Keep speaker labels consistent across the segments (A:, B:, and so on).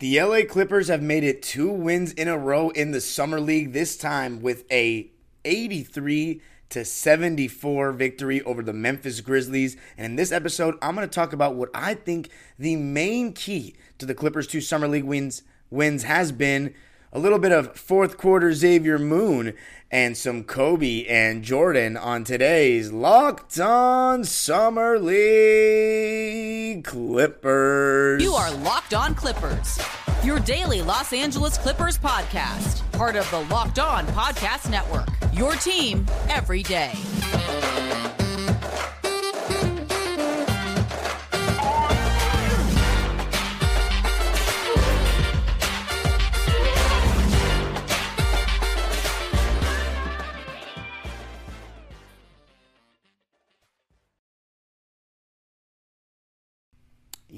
A: The LA Clippers have made it two wins in a row in the Summer League, this time with a 83 to 74 victory over the Memphis Grizzlies. And in this episode, I'm going to talk about what I think the main key to the Clippers' two Summer League wins wins has been a little bit of fourth quarter Xavier Moon and some Kobe and Jordan on today's Locked On Summer League Clippers.
B: You are Locked On Clippers, your daily Los Angeles Clippers podcast, part of the Locked On Podcast Network. Your team every day.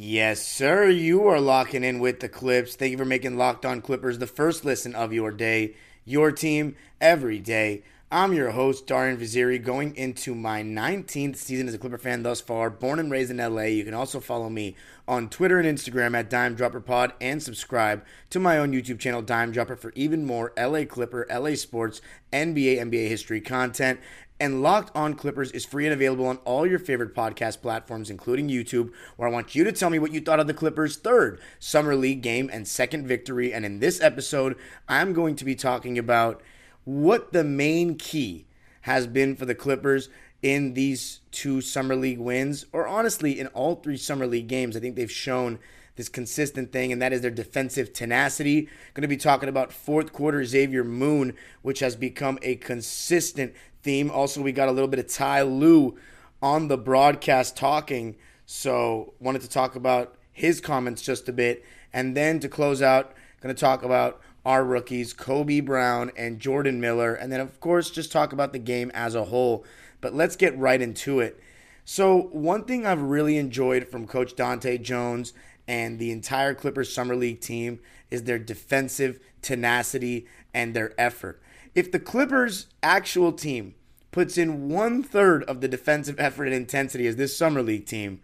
A: Yes, sir. You are locking in with the Clips. Thank you for making Locked On Clippers the first listen of your day, your team every day. I'm your host, Darian Vaziri, going into my 19th season as a Clipper fan thus far, born and raised in LA. You can also follow me on Twitter and Instagram at Dime Dropper Pod and subscribe to my own YouTube channel, Dime Dropper, for even more LA Clipper, LA Sports, NBA, NBA history content. And Locked On Clippers is free and available on all your favorite podcast platforms, including YouTube, where I want you to tell me what you thought of the Clippers' third Summer League game and second victory. And in this episode, I'm going to be talking about what the main key has been for the Clippers in these two Summer League wins, or honestly, in all three Summer League games. I think they've shown this consistent thing, and that is their defensive tenacity. Going to be talking about fourth quarter Xavier Moon, which has become a consistent theme. Also, we got a little bit of Ty Lue on the broadcast talking, so wanted to talk about his comments just a bit, and then to close out, going to talk about our rookies, Kobe Brown and Jordan Miller, and then of course just talk about the game as a whole. But let's get right into it. So, one thing I've really enjoyed from Coach Dahntay Jones and the entire Clippers Summer League team is their defensive tenacity and their effort. If the Clippers' actual team puts in one third of the defensive effort and intensity as this Summer League team,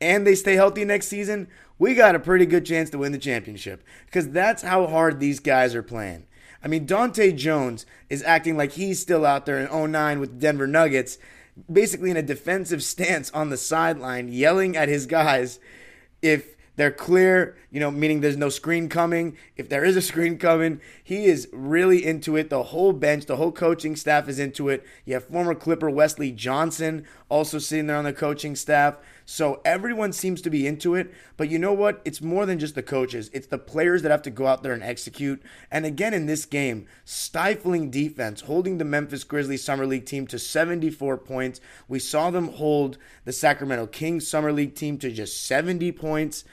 A: and they stay healthy next season, we got a pretty good chance to win the championship because that's how hard these guys are playing. I mean, Dahntay Jones is acting like he's still out there in 09 with the Denver Nuggets, basically in a defensive stance on the sideline, yelling at his guys if they're clear, you know, meaning there's no screen coming. If there is a screen coming, he is really into it. The whole bench, the whole coaching staff is into it. You have former Clipper Wesley Johnson also sitting there on the coaching staff. So everyone seems to be into it. But you know what? It's more than just the coaches, it's the players that have to go out there and execute. And again, in this game, stifling defense, holding the Memphis Grizzlies Summer League team to 74 points. We saw them hold the Sacramento Kings Summer League team to just 70 points.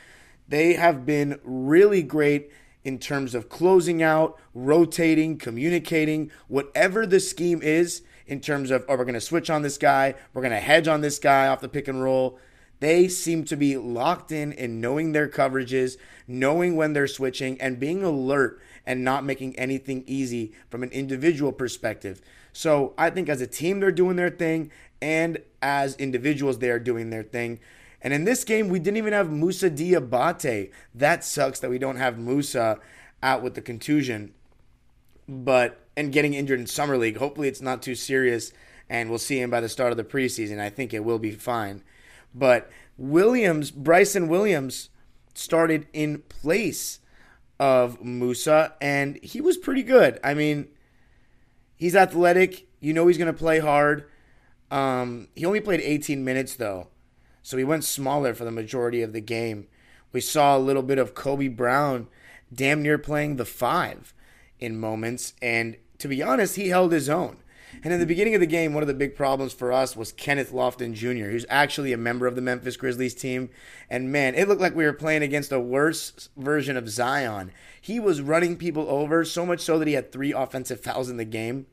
A: They have been really great in terms of closing out, rotating, communicating, whatever the scheme is in terms of, oh, we're going to switch on this guy, we're going to hedge on this guy off the pick and roll. They seem to be locked in in knowing their coverages, knowing when they're switching, and being alert and not making anything easy from an individual perspective. So I think as a team, they're doing their thing, and as individuals, they are doing their thing. And in this game, we didn't even have Moussa Diabate. That sucks that we don't have Moussa out with the contusion, but and getting injured in summer league. Hopefully, it's not too serious, and we'll see him by the start of the preseason. I think it will be fine. But Williams, Bryson Williams, started in place of Moussa, and he was pretty good. I mean, he's athletic. You know he's going to play hard. Um, he only played 18 minutes though, so he went smaller for the majority of the game. We saw a little bit of Kobe Brown damn near playing the five in moments, and to be honest, he held his own. And in the beginning of the game, one of the big problems for us was Kenneth Lofton Jr., who's actually a member of the Memphis Grizzlies team. And man, it looked like we were playing against a worse version of Zion. He was running people over, so much so that he had three offensive fouls in the game.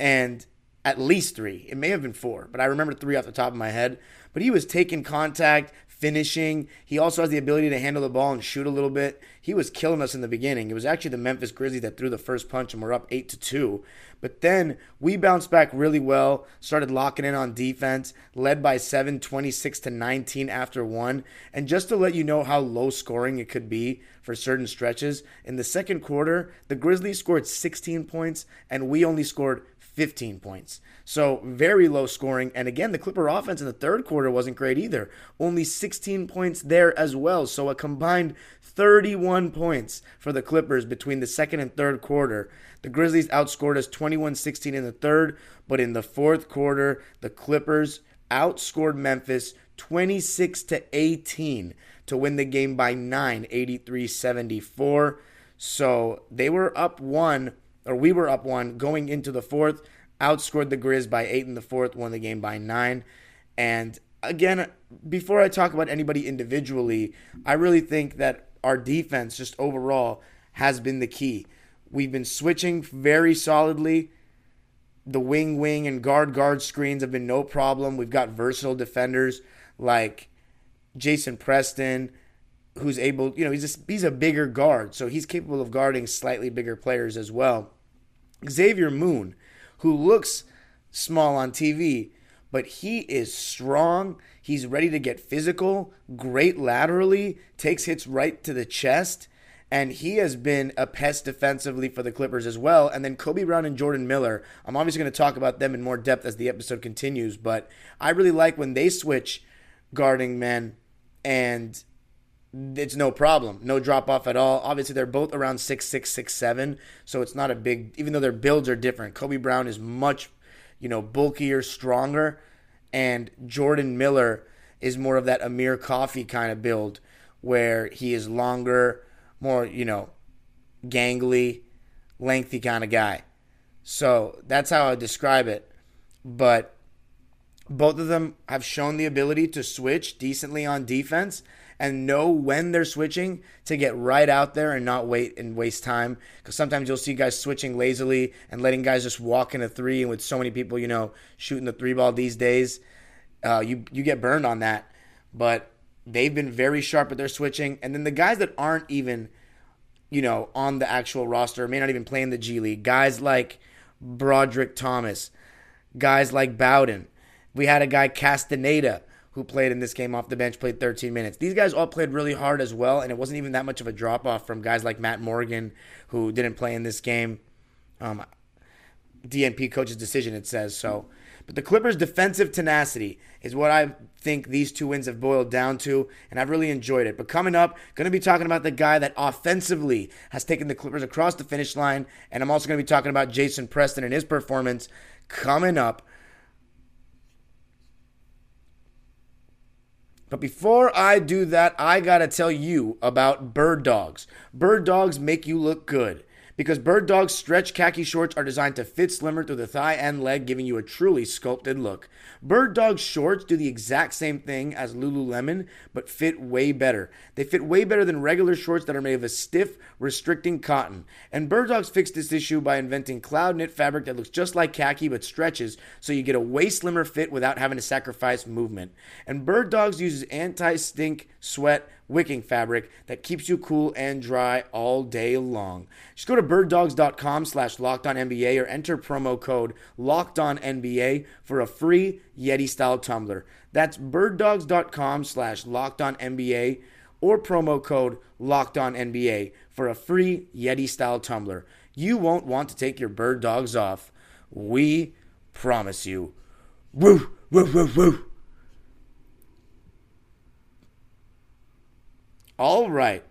A: And at least three. It may have been four, but I remember three off the top of my head. But he was taking contact, finishing. He also has the ability to handle the ball and shoot a little bit. He was killing us in the beginning. It was actually the Memphis Grizzlies that threw the first punch and we're up 8 to 2. But then we bounced back really well, started locking in on defense, led by 7, 26 to 19 after 1. And just to let you know how low scoring it could be for certain stretches, in the second quarter, the Grizzlies scored 16 points and we only scored 15 points. So very low scoring. And again, the Clipper offense in the third quarter wasn't great either. Only 16 points there as well. So a combined 31 points for the Clippers between the second and third quarter. The Grizzlies outscored us 21 16 in the third, but in the fourth quarter, the Clippers outscored Memphis 26 to 18 to win the game by 9, 83 74. So they were up one or we were up one going into the fourth, outscored the Grizz by eight in the fourth, won the game by nine. And again, before I talk about anybody individually, I really think that our defense, just overall, has been the key. We've been switching very solidly. The wing wing and guard guard screens have been no problem. We've got versatile defenders like Jason Preston, who's able, you know, he's a, he's a bigger guard, so he's capable of guarding slightly bigger players as well. Xavier Moon, who looks small on TV, but he is strong. He's ready to get physical, great laterally, takes hits right to the chest, and he has been a pest defensively for the Clippers as well. And then Kobe Brown and Jordan Miller, I'm obviously going to talk about them in more depth as the episode continues, but I really like when they switch guarding men and it's no problem, no drop off at all. Obviously, they're both around six six six seven, so it's not a big. Even though their builds are different, Kobe Brown is much, you know, bulkier, stronger, and Jordan Miller is more of that Amir Coffey kind of build, where he is longer, more you know, gangly, lengthy kind of guy. So that's how I describe it. But both of them have shown the ability to switch decently on defense and know when they're switching to get right out there and not wait and waste time. Because sometimes you'll see guys switching lazily and letting guys just walk in a three. And with so many people, you know, shooting the three ball these days, uh, you you get burned on that. But they've been very sharp at their switching. And then the guys that aren't even, you know, on the actual roster, may not even play in the G League, guys like Broderick Thomas, guys like Bowden. We had a guy Castaneda who played in this game off the bench, played 13 minutes. These guys all played really hard as well, and it wasn't even that much of a drop off from guys like Matt Morgan, who didn't play in this game. Um, DNP coach's decision, it says so. But the Clippers' defensive tenacity is what I think these two wins have boiled down to, and I've really enjoyed it. But coming up, going to be talking about the guy that offensively has taken the Clippers across the finish line, and I'm also going to be talking about Jason Preston and his performance coming up But before I do that, I gotta tell you about bird dogs. Bird dogs make you look good because Bird Dog's stretch khaki shorts are designed to fit slimmer through the thigh and leg, giving you a truly sculpted look. Bird Dog's shorts do the exact same thing as Lululemon, but fit way better. They fit way better than regular shorts that are made of a stiff, restricting cotton. And Bird Dogs fixed this issue by inventing cloud knit fabric that looks just like khaki but stretches, so you get a way slimmer fit without having to sacrifice movement. And Bird Dogs uses anti stink, sweat, wicking fabric that keeps you cool and dry all day long. Just go to birddogs.com slash lockedonnba or enter promo code lockedonnba for a free Yeti-style tumbler. That's birddogs.com slash lockedonnba or promo code lockedonnba for a free Yeti-style tumbler. You won't want to take your bird dogs off. We promise you. Woo, woo, woo, woo. All right.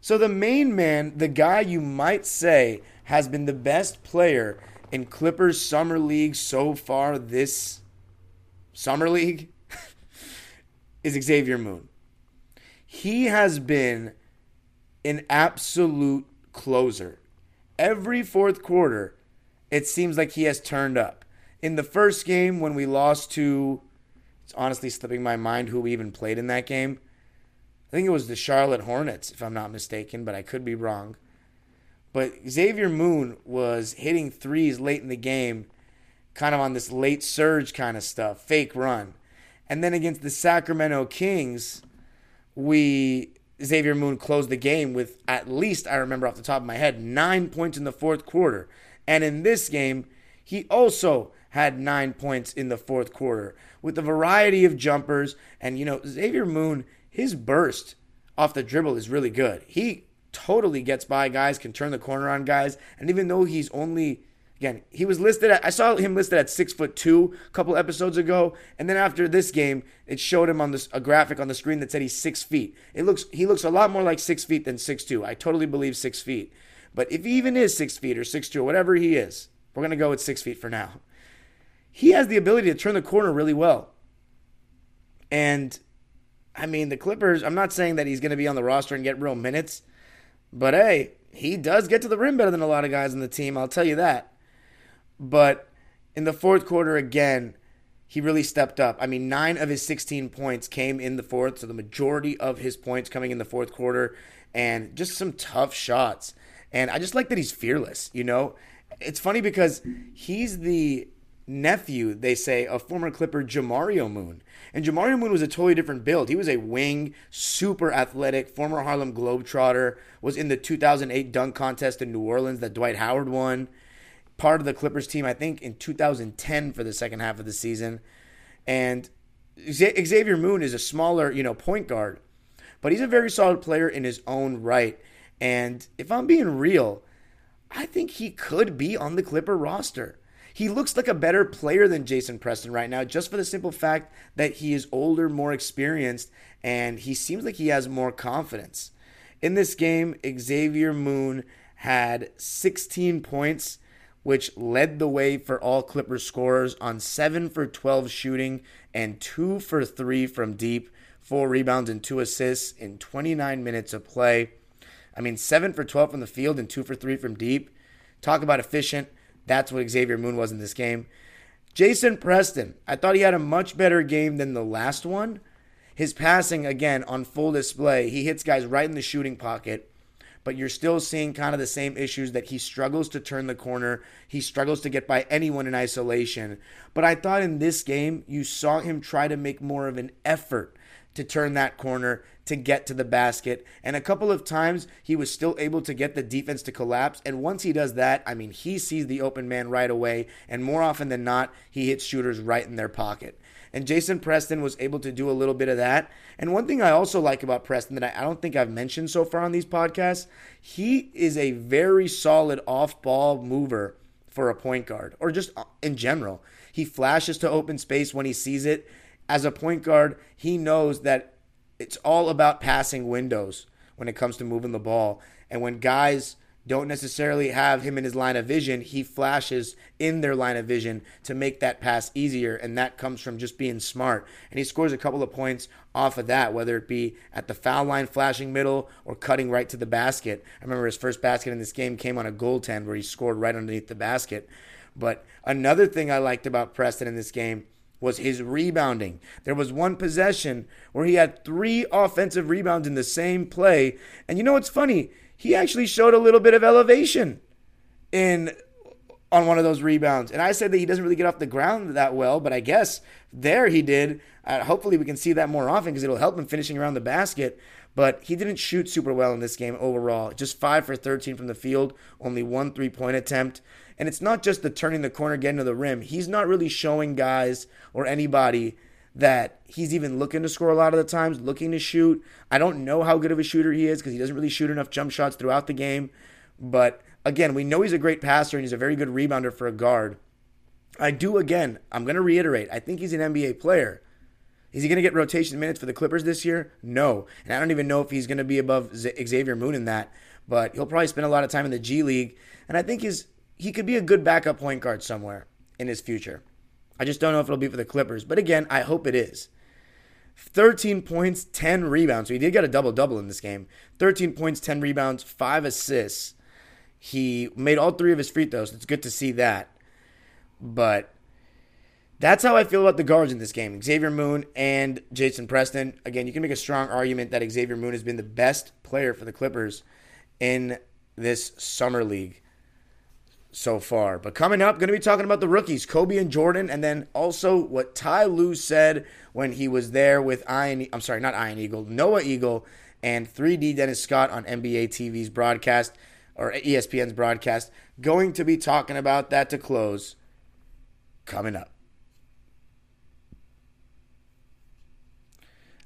A: So the main man, the guy you might say has been the best player in Clippers Summer League so far this Summer League is Xavier Moon. He has been an absolute closer. Every fourth quarter, it seems like he has turned up. In the first game, when we lost to, it's honestly slipping my mind who we even played in that game. I think it was the Charlotte Hornets, if I'm not mistaken, but I could be wrong. But Xavier Moon was hitting threes late in the game, kind of on this late surge kind of stuff, fake run. And then against the Sacramento Kings, we Xavier Moon closed the game with at least I remember off the top of my head nine points in the fourth quarter, and in this game he also had nine points in the fourth quarter with a variety of jumpers. And you know Xavier Moon, his burst off the dribble is really good. He totally gets by guys, can turn the corner on guys, and even though he's only Again, he was listed at, I saw him listed at six foot two a couple episodes ago, and then after this game, it showed him on this a graphic on the screen that said he's six feet. It looks he looks a lot more like six feet than six two. I totally believe six feet. But if he even is six feet or six two or whatever he is, we're gonna go with six feet for now. He has the ability to turn the corner really well. And I mean the Clippers, I'm not saying that he's gonna be on the roster and get real minutes, but hey, he does get to the rim better than a lot of guys on the team, I'll tell you that. But in the fourth quarter, again, he really stepped up. I mean, nine of his 16 points came in the fourth, so the majority of his points coming in the fourth quarter, and just some tough shots. And I just like that he's fearless, you know? It's funny because he's the nephew, they say, of former Clipper Jamario Moon. And Jamario Moon was a totally different build. He was a wing, super athletic, former Harlem Globetrotter, was in the 2008 dunk contest in New Orleans that Dwight Howard won part of the Clippers team, I think, in 2010 for the second half of the season. And Xavier Moon is a smaller, you know, point guard, but he's a very solid player in his own right. And if I'm being real, I think he could be on the Clipper roster. He looks like a better player than Jason Preston right now, just for the simple fact that he is older, more experienced, and he seems like he has more confidence. In this game, Xavier Moon had 16 points which led the way for all Clippers scorers on 7 for 12 shooting and 2 for 3 from deep, 4 rebounds and 2 assists in 29 minutes of play. I mean, 7 for 12 from the field and 2 for 3 from deep. Talk about efficient. That's what Xavier Moon was in this game. Jason Preston, I thought he had a much better game than the last one. His passing, again, on full display. He hits guys right in the shooting pocket but you're still seeing kind of the same issues that he struggles to turn the corner. He struggles to get by anyone in isolation. But I thought in this game, you saw him try to make more of an effort to turn that corner to get to the basket. And a couple of times he was still able to get the defense to collapse. And once he does that, I mean, he sees the open man right away. And more often than not, he hits shooters right in their pocket. And Jason Preston was able to do a little bit of that. And one thing I also like about Preston that I, don't think I've mentioned so far on these podcasts, he is a very solid off ball mover for a point guard or just uh, in general. He flashes to open space when he sees it. As a point guard, he knows that it's all about passing windows when it comes to moving the ball. And when guys don't necessarily have him in his line of vision, he flashes in their line of vision to make that pass easier. And that comes from just being smart. And he scores a couple of points off of that, whether it be at the foul line flashing middle or cutting right to the basket. I remember his first basket in this game came on a goaltend where he scored right underneath the basket. But another thing I liked about Preston in this game was his rebounding. There was one possession where he had three offensive rebounds in the same play. And you know what's funny? he actually showed a little bit of elevation in on one of those rebounds. And I said that he doesn't really get off the ground that well, but I guess there he did. Uh, hopefully, we can see that more often because it'll help him finishing around the basket. But he didn't shoot super well in this game overall. Just 5 for 13 from the field, only one three point attempt. And it's not just the turning the corner, getting to the rim. He's not really showing guys or anybody that he's even looking to score a lot of the times, looking to shoot. I don't know how good of a shooter he is because he doesn't really shoot enough jump shots throughout the game. But again, we know he's a great passer and he's a very good rebounder for a guard. I do again, I'm going to reiterate, I think he's an NBA player. Is he going to get rotation minutes for the Clippers this year? No. And I don't even know if he's going to be above Xavier Moon in that, but he'll probably spend a lot of time in the G League. And I think his, he could be a good backup point guard somewhere in his future. I just don't know if it'll be for the Clippers. But again, I hope it is. 13 points, 10 rebounds. So he did get a double double in this game. 13 points, 10 rebounds, 5 assists. He made all three of his free throws. It's good to see that. But that's how I feel about the guards in this game Xavier Moon and Jason Preston. Again, you can make a strong argument that Xavier Moon has been the best player for the Clippers in this summer league. So far. But coming up, going to be talking about the rookies, Kobe and Jordan, and then also what Ty Lue said when he was there with Ian. I'm sorry, not Ian Eagle, Noah Eagle, and 3D Dennis Scott on NBA TV's broadcast or ESPN's broadcast. Going to be talking about that to close. Coming up.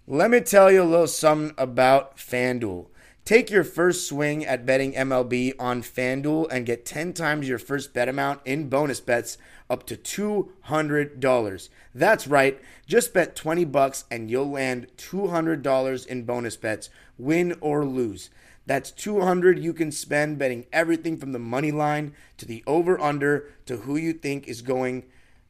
A: Let me tell you a little something about FanDuel. Take your first swing at betting MLB on FanDuel and get 10 times your first bet amount in bonus bets up to $200. That's right. Just bet 20 bucks and you'll land $200 in bonus bets, win or lose. That's 200 you can spend betting everything from the money line to the over under to who you think is going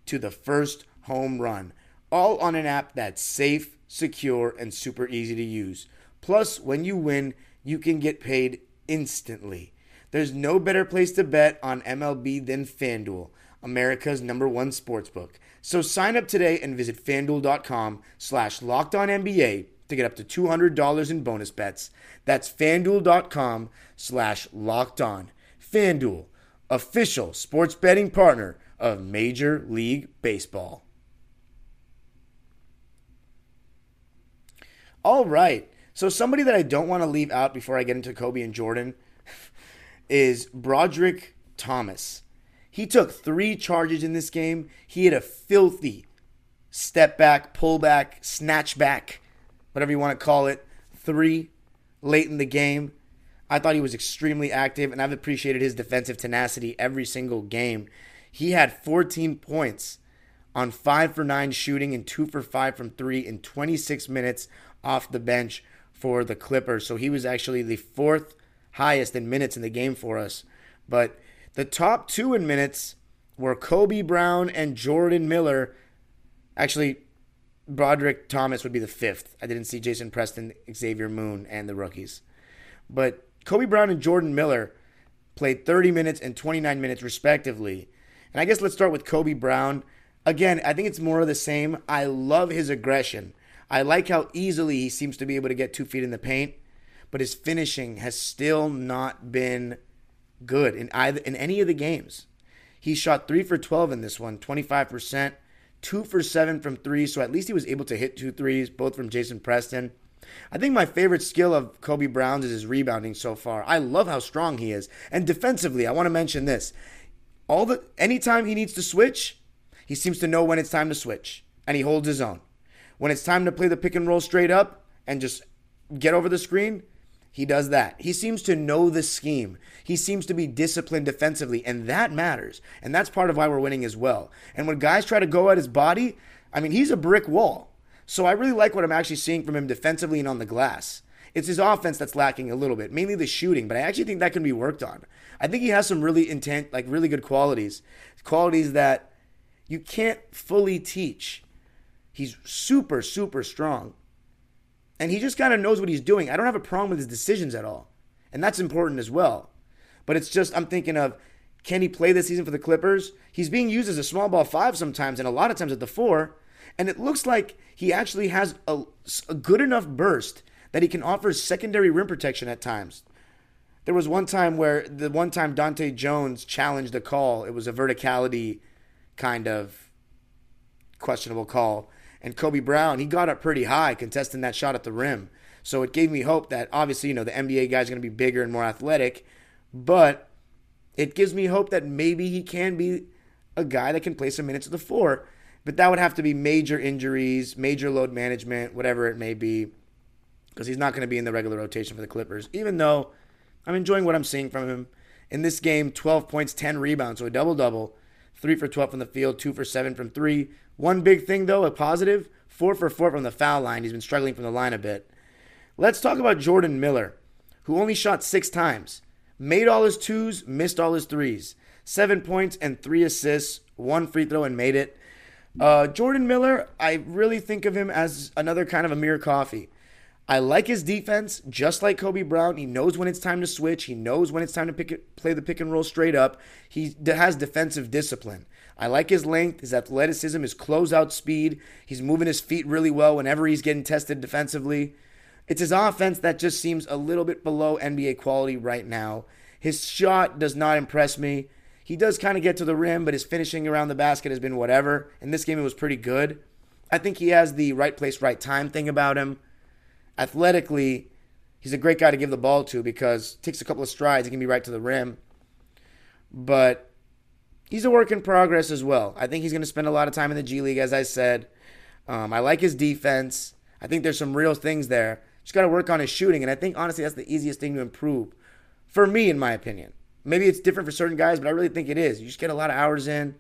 A: to the first home run. All on an app that's safe, secure, and super easy to use. Plus, when you win, you can get paid instantly. There's no better place to bet on MLB than FanDuel, America's number one sportsbook. So sign up today and visit fanduel.com slash locked on NBA to get up to $200 in bonus bets. That's fanduel.com slash locked on. FanDuel, official sports betting partner of Major League Baseball. All right. So somebody that I don't want to leave out before I get into Kobe and Jordan is Broderick Thomas. He took three charges in this game. He had a filthy step back, pull back, snatch back, whatever you want to call it, three late in the game. I thought he was extremely active, and I've appreciated his defensive tenacity every single game. He had 14 points on 5 for 9 shooting and 2 for 5 from 3 in 26 minutes off the bench for the Clippers. So he was actually the fourth highest in minutes in the game for us. But the top two in minutes were Kobe Brown and Jordan Miller. Actually, Broderick Thomas would be the fifth. I didn't see Jason Preston, Xavier Moon, and the rookies. But Kobe Brown and Jordan Miller played 30 minutes and 29 minutes respectively. And I guess let's start with Kobe Brown. Again, I think it's more of the same. I love his aggression. I like how easily he seems to be able to get two feet in the paint, but his finishing has still not been good in either in any of the games. He shot three for 12 in this one, 25%, two for seven from three, so at least he was able to hit two threes, both from Jason Preston. I think my favorite skill of Kobe Brown's is his rebounding so far. I love how strong he is. And defensively, I want to mention this. All the anytime he needs to switch, he seems to know when it's time to switch. And he holds his own. When it's time to play the pick and roll straight up and just get over the screen, he does that. He seems to know the scheme. He seems to be disciplined defensively, and that matters. And that's part of why we're winning as well. And when guys try to go at his body, I mean, he's a brick wall. So I really like what I'm actually seeing from him defensively and on the glass. It's his offense that's lacking a little bit, mainly the shooting, but I actually think that can be worked on. I think he has some really intent, like really good qualities, qualities that you can't fully teach. He's super, super strong. And he just kind of knows what he's doing. I don't have a problem with his decisions at all. And that's important as well. But it's just, I'm thinking of can he play this season for the Clippers? He's being used as a small ball five sometimes, and a lot of times at the four. And it looks like he actually has a, a good enough burst that he can offer secondary rim protection at times. There was one time where the one time Dahntay Jones challenged a call, it was a verticality kind of questionable call and Kobe Brown, he got up pretty high contesting that shot at the rim. So it gave me hope that obviously, you know, the NBA guy's going to be bigger and more athletic, but it gives me hope that maybe he can be a guy that can play some minutes at the four. But that would have to be major injuries, major load management, whatever it may be, because he's not going to be in the regular rotation for the Clippers, even though I'm enjoying what I'm seeing from him. In this game, 12 points, 10 rebounds, so a double double, 3 for 12 from the field, 2 for 7 from 3, one big thing, though, a positive four for four from the foul line. He's been struggling from the line a bit. Let's talk about Jordan Miller, who only shot six times, made all his twos, missed all his threes. Seven points and three assists, one free throw, and made it. Uh, Jordan Miller, I really think of him as another kind of Amir Coffey. I like his defense, just like Kobe Brown. He knows when it's time to switch. He knows when it's time to pick play the pick and roll straight up. He has defensive discipline. I like his length, his athleticism, his closeout speed. He's moving his feet really well whenever he's getting tested defensively. It's his offense that just seems a little bit below NBA quality right now. His shot does not impress me. He does kind of get to the rim, but his finishing around the basket has been whatever. In this game, it was pretty good. I think he has the right place, right time thing about him. Athletically, he's a great guy to give the ball to because takes a couple of strides, he can be right to the rim. But he's a work in progress as well. I think he's going to spend a lot of time in the G League, as I said. Um, I like his defense. I think there's some real things there. Just got to work on his shooting, and I think honestly that's the easiest thing to improve for me, in my opinion. Maybe it's different for certain guys, but I really think it is. You just get a lot of hours in,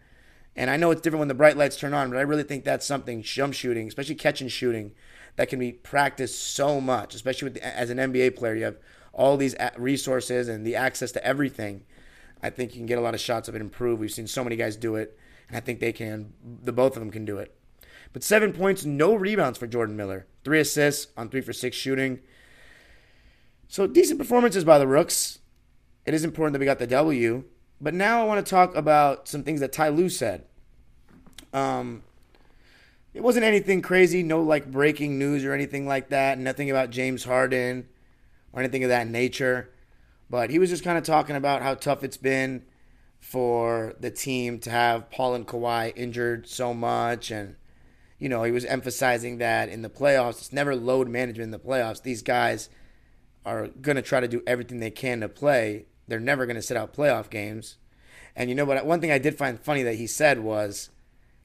A: and I know it's different when the bright lights turn on, but I really think that's something jump shooting, especially catch and shooting, that can be practiced so much. Especially with as an NBA player, you have all these resources and the access to everything. I think you can get a lot of shots of it improve. We've seen so many guys do it, and I think they can. The both of them can do it. But seven points, no rebounds for Jordan Miller. Three assists on three for six shooting. So decent performances by the Rooks. It is important that we got the W. But now I want to talk about some things that Ty Lue said. Um, it wasn't anything crazy, no like breaking news or anything like that. Nothing about James Harden or anything of that nature. But he was just kind of talking about how tough it's been for the team to have Paul and Kawhi injured so much and you know, he was emphasizing that in the playoffs, it's never load management in the playoffs. These guys are going to try to do everything they can to play. They're never going to sit out playoff games. And you know what? One thing I did find funny that he said was,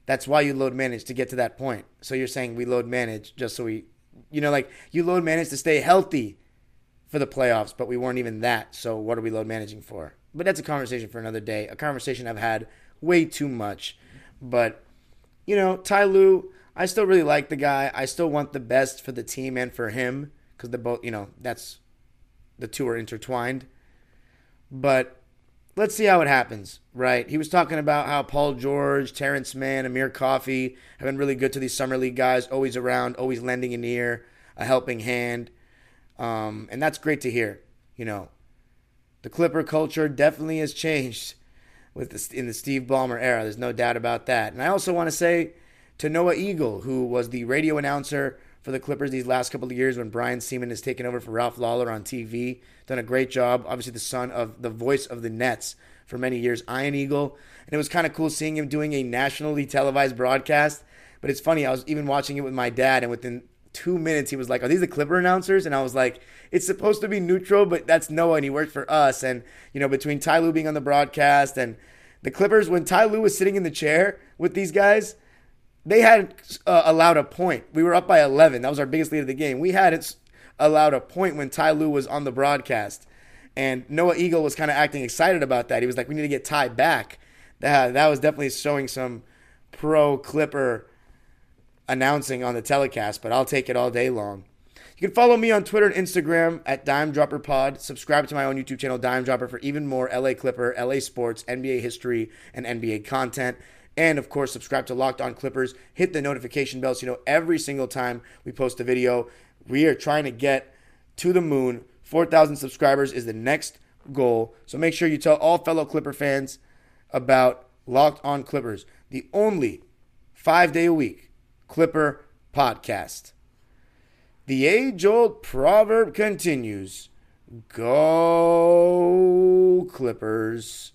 A: that's why you load manage to get to that point. So you're saying we load manage just so we, you know, like you load manage to stay healthy for the playoffs, but we weren't even that. So what are we load managing for? But that's a conversation for another day. A conversation I've had way too much. But, you know, Ty Lue, I still really like the guy. I still want the best for the team and for him because the both, you know, that's the two are intertwined. But let's see how it happens, right? He was talking about how Paul George, Terance Mann, Amir Coffey have been really good to these summer league guys, always around, always lending an ear, a helping hand, um, and that's great to hear. You know, the Clipper culture definitely has changed with the, in the Steve Ballmer era. There's no doubt about that. And I also want to say to Noah Eagle, who was the radio announcer for the Clippers these last couple of years when Brian Sieman has taken over for Ralph Lawler on TV. Done a great job. Obviously, the son of the voice of the Nets for many years, Ian Eagle. And it was kind of cool seeing him doing a nationally televised broadcast. But it's funny, I was even watching it with my dad, and within two minutes, he was like, Are these the Clipper announcers? And I was like, It's supposed to be neutral, but that's Noah, and he worked for us. And, you know, between Ty Lue being on the broadcast and the Clippers, when Ty Lue was sitting in the chair with these guys, they had uh, allowed a point. We were up by 11. That was our biggest lead of the game. We had it allowed a point when Ty Lue was on the broadcast. And Noah Eagle was kind of acting excited about that. He was like, we need to get Ty back. That, that was definitely showing some pro Clipper announcing on the telecast, but I'll take it all day long. You can follow me on Twitter and Instagram at Dime Dropper Pod. Subscribe to my own YouTube channel, Dime Dropper, for even more LA Clipper, LA sports, NBA history, and NBA content. And of course, subscribe to Locked On Clippers. Hit the notification bell so you know every single time we post a video. We are trying to get to the moon. 4,000 subscribers is the next goal. So make sure you tell all fellow Clipper fans about Locked On Clippers, the only five day a week Clipper podcast. The age old proverb continues Go Clippers.